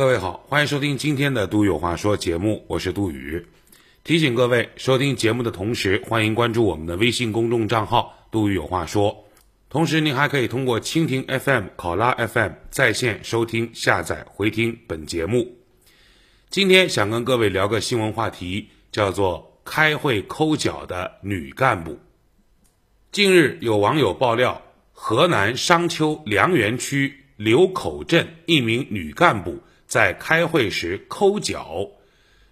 各位好，欢迎收听今天的《杜有话说》节目，我是杜宇。提醒各位，收听节目的同时，欢迎关注我们的微信公众账号“杜宇有话说”。同时，您还可以通过蜻蜓 FM、考拉 FM 在线收听、下载、回听本节目。今天想跟各位聊个新闻话题，叫做“开会抠脚的女干部”。近日，有网友爆料，河南商丘梁园区刘口镇一名女干部。在开会时抠脚，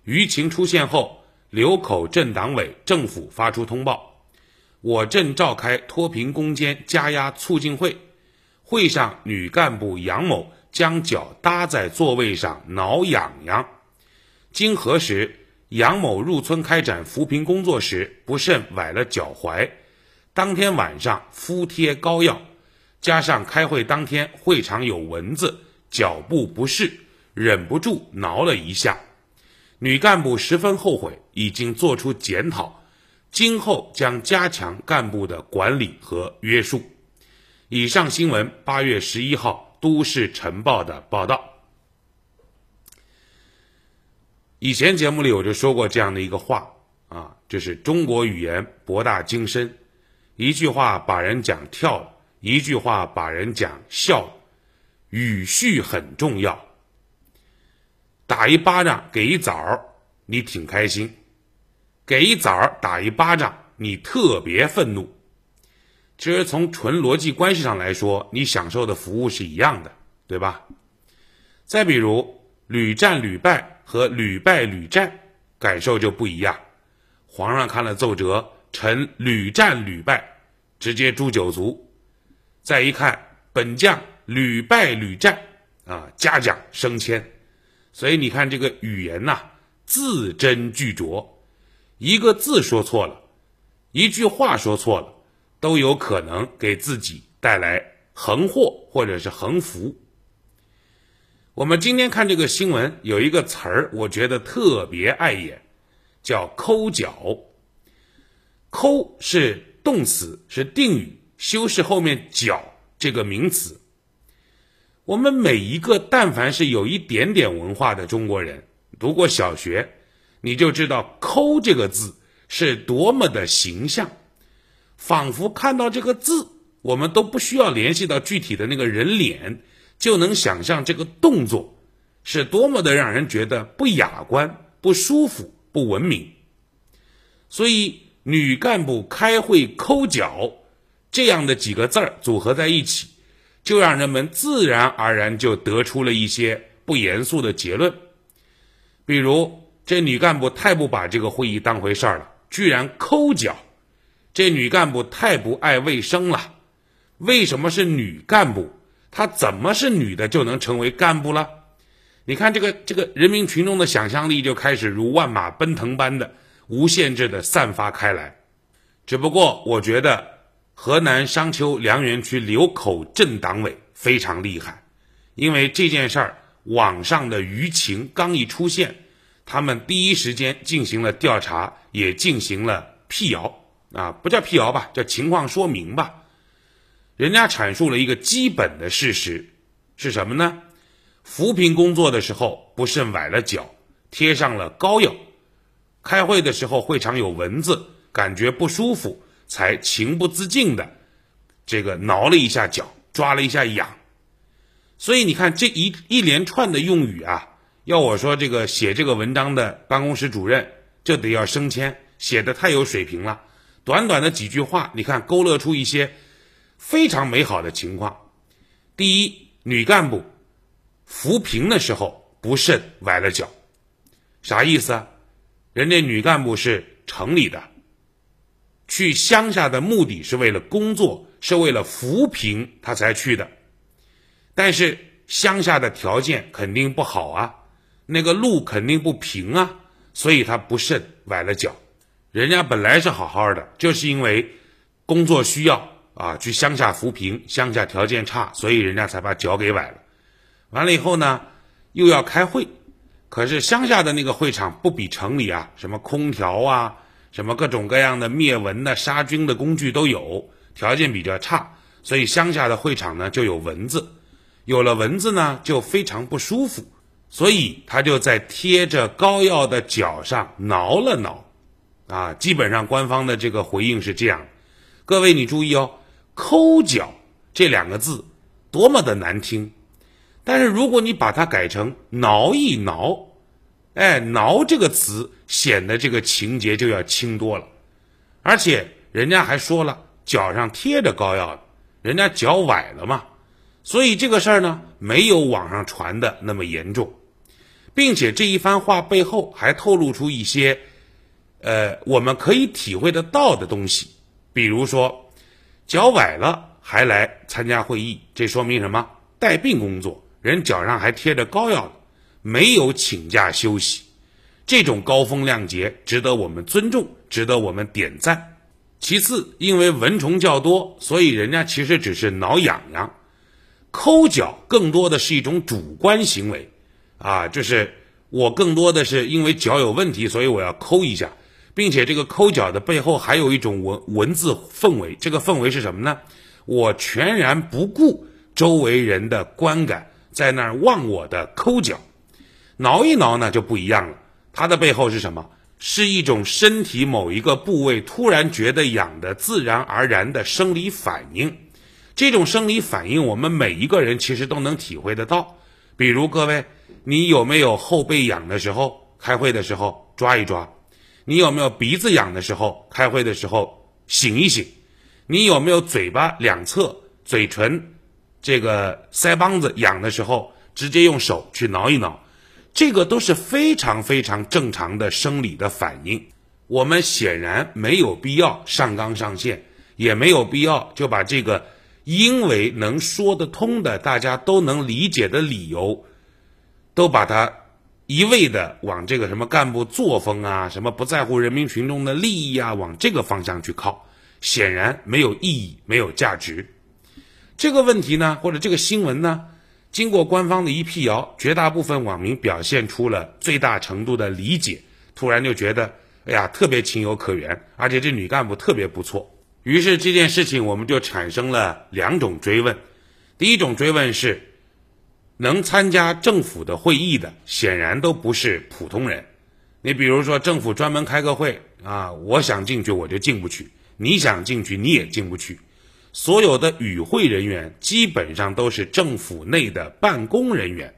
舆情出现后，刘口镇党委政府发出通报：我镇召开脱贫攻坚加压促进会，会上女干部杨某将脚搭在座位上挠痒痒。经核实，杨某入村开展扶贫工作时不慎崴了脚踝，当天晚上敷贴膏药，加上开会当天会场有蚊子，脚部不适。忍不住挠了一下，女干部十分后悔，已经做出检讨，今后将加强干部的管理和约束。以上新闻八月十一号《都市晨报》的报道。以前节目里我就说过这样的一个话啊，就是中国语言博大精深，一句话把人讲跳，一句话把人讲笑，语序很重要。打一巴掌给一枣儿，你挺开心；给一枣儿打一巴掌，你特别愤怒。其实从纯逻辑关系上来说，你享受的服务是一样的，对吧？再比如屡战屡败和屡败屡战，感受就不一样。皇上看了奏折，臣屡战屡败，直接诛九族。再一看本将屡败屡战，啊，嘉奖升迁。所以你看这个语言呐，字斟句酌，一个字说错了，一句话说错了，都有可能给自己带来横祸或者是横福。我们今天看这个新闻，有一个词儿，我觉得特别碍眼，叫“抠脚”。抠是动词，是定语，修饰后面“脚”这个名词。我们每一个但凡是有一点点文化的中国人，读过小学，你就知道“抠”这个字是多么的形象，仿佛看到这个字，我们都不需要联系到具体的那个人脸，就能想象这个动作是多么的让人觉得不雅观、不舒服、不文明。所以，女干部开会抠脚这样的几个字儿组合在一起。就让人们自然而然就得出了一些不严肃的结论，比如这女干部太不把这个会议当回事儿了，居然抠脚；这女干部太不爱卫生了。为什么是女干部？她怎么是女的就能成为干部了？你看这个这个人民群众的想象力就开始如万马奔腾般的无限制的散发开来。只不过我觉得。河南商丘梁园区刘口镇党委非常厉害，因为这件事儿网上的舆情刚一出现，他们第一时间进行了调查，也进行了辟谣啊，不叫辟谣吧，叫情况说明吧。人家阐述了一个基本的事实是什么呢？扶贫工作的时候不慎崴了脚，贴上了膏药；开会的时候会场有蚊子，感觉不舒服。才情不自禁的，这个挠了一下脚，抓了一下痒，所以你看这一一连串的用语啊，要我说这个写这个文章的办公室主任这得要升迁，写的太有水平了。短短的几句话，你看勾勒出一些非常美好的情况。第一，女干部扶贫的时候不慎崴了脚，啥意思啊？人家女干部是城里的。去乡下的目的是为了工作，是为了扶贫，他才去的。但是乡下的条件肯定不好啊，那个路肯定不平啊，所以他不慎崴了脚。人家本来是好好的，就是因为工作需要啊，去乡下扶贫，乡下条件差，所以人家才把脚给崴了。完了以后呢，又要开会，可是乡下的那个会场不比城里啊，什么空调啊。什么各种各样的灭蚊的、杀菌的工具都有，条件比较差，所以乡下的会场呢就有蚊子，有了蚊子呢就非常不舒服，所以他就在贴着膏药的脚上挠了挠，啊，基本上官方的这个回应是这样。各位你注意哦，抠脚这两个字多么的难听，但是如果你把它改成挠一挠，哎，挠这个词显得这个情节就要轻多了，而且人家还说了脚上贴着膏药，人家脚崴了嘛。所以这个事儿呢，没有网上传的那么严重，并且这一番话背后还透露出一些，呃，我们可以体会得到的东西。比如说，脚崴了还来参加会议，这说明什么？带病工作，人脚上还贴着膏药，没有请假休息，这种高风亮节值得我们尊重，值得我们点赞。其次，因为蚊虫较多，所以人家其实只是挠痒痒。抠脚更多的是一种主观行为，啊，就是我更多的是因为脚有问题，所以我要抠一下，并且这个抠脚的背后还有一种文文字氛围，这个氛围是什么呢？我全然不顾周围人的观感，在那儿忘我的抠脚，挠一挠呢就不一样了，它的背后是什么？是一种身体某一个部位突然觉得痒的自然而然的生理反应。这种生理反应，我们每一个人其实都能体会得到。比如各位，你有没有后背痒的时候，开会的时候抓一抓？你有没有鼻子痒的时候，开会的时候醒一醒？你有没有嘴巴两侧、嘴唇、这个腮帮子痒的时候，直接用手去挠一挠？这个都是非常非常正常的生理的反应。我们显然没有必要上纲上线，也没有必要就把这个。因为能说得通的，大家都能理解的理由，都把它一味的往这个什么干部作风啊，什么不在乎人民群众的利益啊，往这个方向去靠，显然没有意义，没有价值。这个问题呢，或者这个新闻呢，经过官方的一辟谣，绝大部分网民表现出了最大程度的理解，突然就觉得，哎呀，特别情有可原，而且这女干部特别不错。于是这件事情我们就产生了两种追问，第一种追问是，能参加政府的会议的显然都不是普通人。你比如说政府专门开个会啊，我想进去我就进不去，你想进去你也进不去。所有的与会人员基本上都是政府内的办公人员，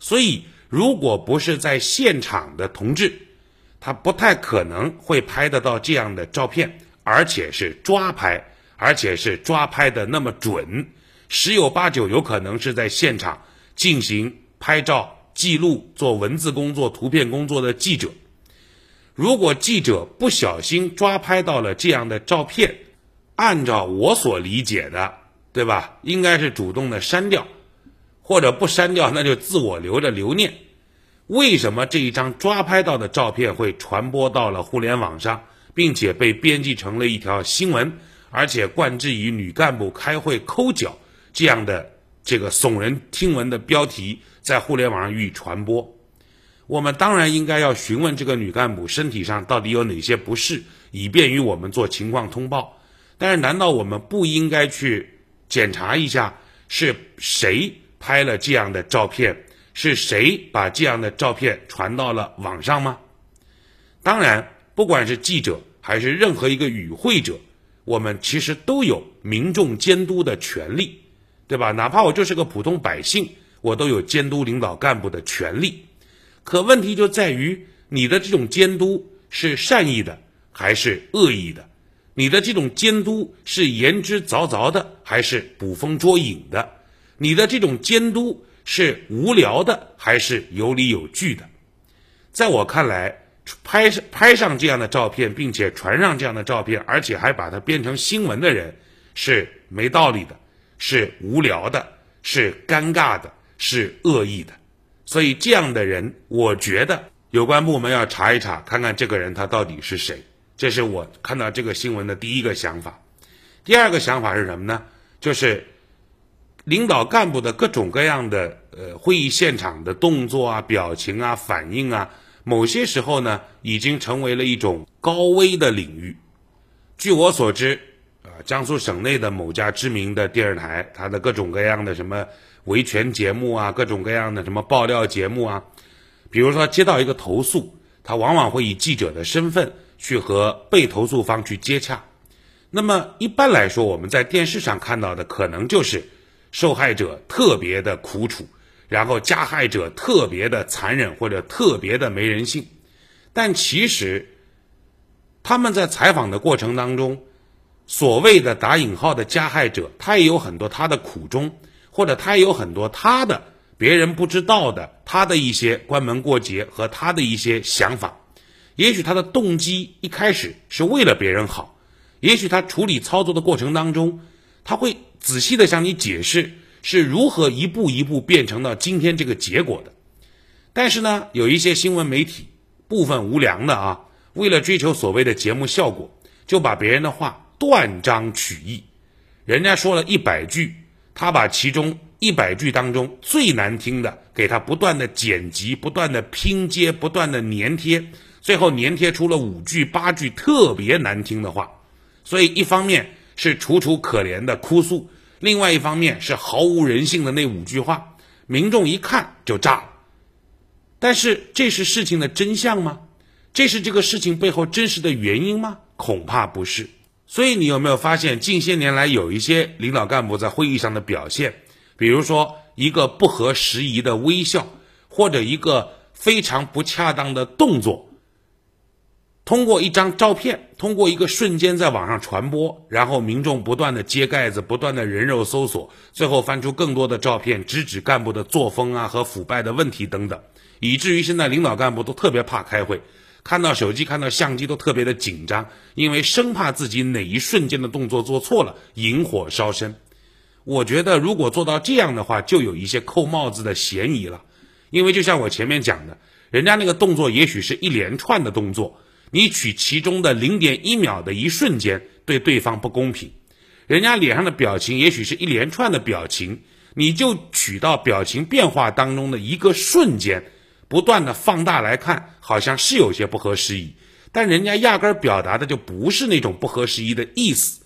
所以如果不是在现场的同志，他不太可能会拍得到这样的照片。而且是抓拍，而且是抓拍的那么准，十有八九有可能是在现场进行拍照记录、做文字工作、图片工作的记者。如果记者不小心抓拍到了这样的照片，按照我所理解的，对吧？应该是主动的删掉，或者不删掉，那就自我留着留念。为什么这一张抓拍到的照片会传播到了互联网上？并且被编辑成了一条新闻，而且冠之以女干部开会抠脚这样的这个耸人听闻的标题，在互联网上予以传播。我们当然应该要询问这个女干部身体上到底有哪些不适，以便于我们做情况通报。但是，难道我们不应该去检查一下是谁拍了这样的照片，是谁把这样的照片传到了网上吗？当然。不管是记者还是任何一个与会者，我们其实都有民众监督的权利，对吧？哪怕我就是个普通百姓，我都有监督领导干部的权利。可问题就在于你的这种监督是善意的还是恶意的？你的这种监督是言之凿凿的还是捕风捉影的？你的这种监督是无聊的还是有理有据的？在我看来。拍上拍上这样的照片，并且传上这样的照片，而且还把它编成新闻的人，是没道理的，是无聊的，是尴尬的，是恶意的。所以这样的人，我觉得有关部门要查一查，看看这个人他到底是谁。这是我看到这个新闻的第一个想法。第二个想法是什么呢？就是领导干部的各种各样的呃会议现场的动作啊、表情啊、反应啊。某些时候呢，已经成为了一种高危的领域。据我所知，啊，江苏省内的某家知名的电视台，它的各种各样的什么维权节目啊，各种各样的什么爆料节目啊。比如说接到一个投诉，他往往会以记者的身份去和被投诉方去接洽。那么一般来说，我们在电视上看到的可能就是受害者特别的苦楚，然后加害者特别的残忍或者特别的没人性。但其实他们在采访的过程当中，所谓的打引号的加害者，他也有很多他的苦衷，或者他也有很多他的别人不知道的他的一些关门过节和他的一些想法。也许他的动机一开始是为了别人好。也许他处理操作的过程当中，他会仔细的向你解释是如何一步一步变成到今天这个结果的。但是呢，有一些新闻媒体部分无良的啊，为了追求所谓的节目效果，就把别人的话断章取义。人家说了一百句，他把其中一百句当中最难听的给他不断的剪辑、不断的拼接、不断的粘贴，最后粘贴出了五句八句特别难听的话。所以，一方面是楚楚可怜的哭诉，另外一方面是毫无人性的那五句话，民众一看就炸了。但是，这是事情的真相吗？这是这个事情背后真实的原因吗？恐怕不是。所以，你有没有发现，近些年来有一些领导干部在会议上的表现，比如说一个不合时宜的微笑，或者一个非常不恰当的动作。通过一张照片，通过一个瞬间在网上传播，然后民众不断的揭盖子，不断的人肉搜索，最后翻出更多的照片，直指干部的作风啊和腐败的问题等等，以至于现在领导干部都特别怕开会，看到手机、看到相机都特别的紧张，因为生怕自己哪一瞬间的动作做错了，引火烧身。我觉得如果做到这样的话，就有一些扣帽子的嫌疑了，因为就像我前面讲的，人家那个动作也许是一连串的动作。你取其中的零点一秒的一瞬间，对对方不公平。人家脸上的表情也许是一连串的表情，你就取到表情变化当中的一个瞬间，不断的放大来看，好像是有些不合时宜。但人家压根儿表达的就不是那种不合时宜的意思。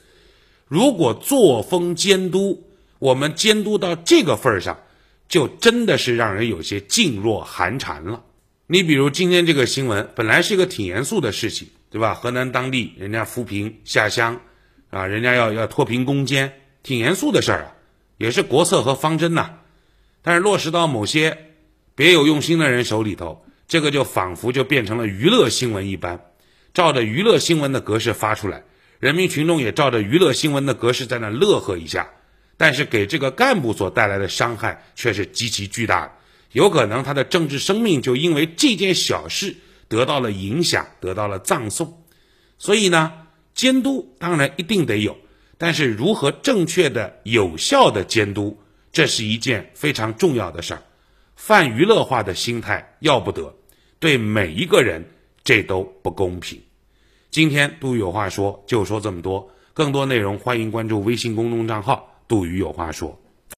如果作风监督，我们监督到这个份儿上，就真的是让人有些噤若寒蝉了。你比如今天这个新闻，本来是一个挺严肃的事情，对吧？河南当地人家扶贫下乡，啊，人家要要脱贫攻坚，挺严肃的事儿啊，也是国策和方针呐。但是落实到某些别有用心的人手里头，这个就仿佛就变成了娱乐新闻一般，照着娱乐新闻的格式发出来，人民群众也照着娱乐新闻的格式在那乐呵一下，但是给这个干部所带来的伤害却是极其巨大的。有可能他的政治生命就因为这件小事得到了影响，得到了葬送。所以呢，监督当然一定得有，但是如何正确的、有效的监督，这是一件非常重要的事儿。泛娱乐化的心态要不得，对每一个人这都不公平。今天杜有话说，就说这么多。更多内容欢迎关注微信公众账号“杜宇有话说”。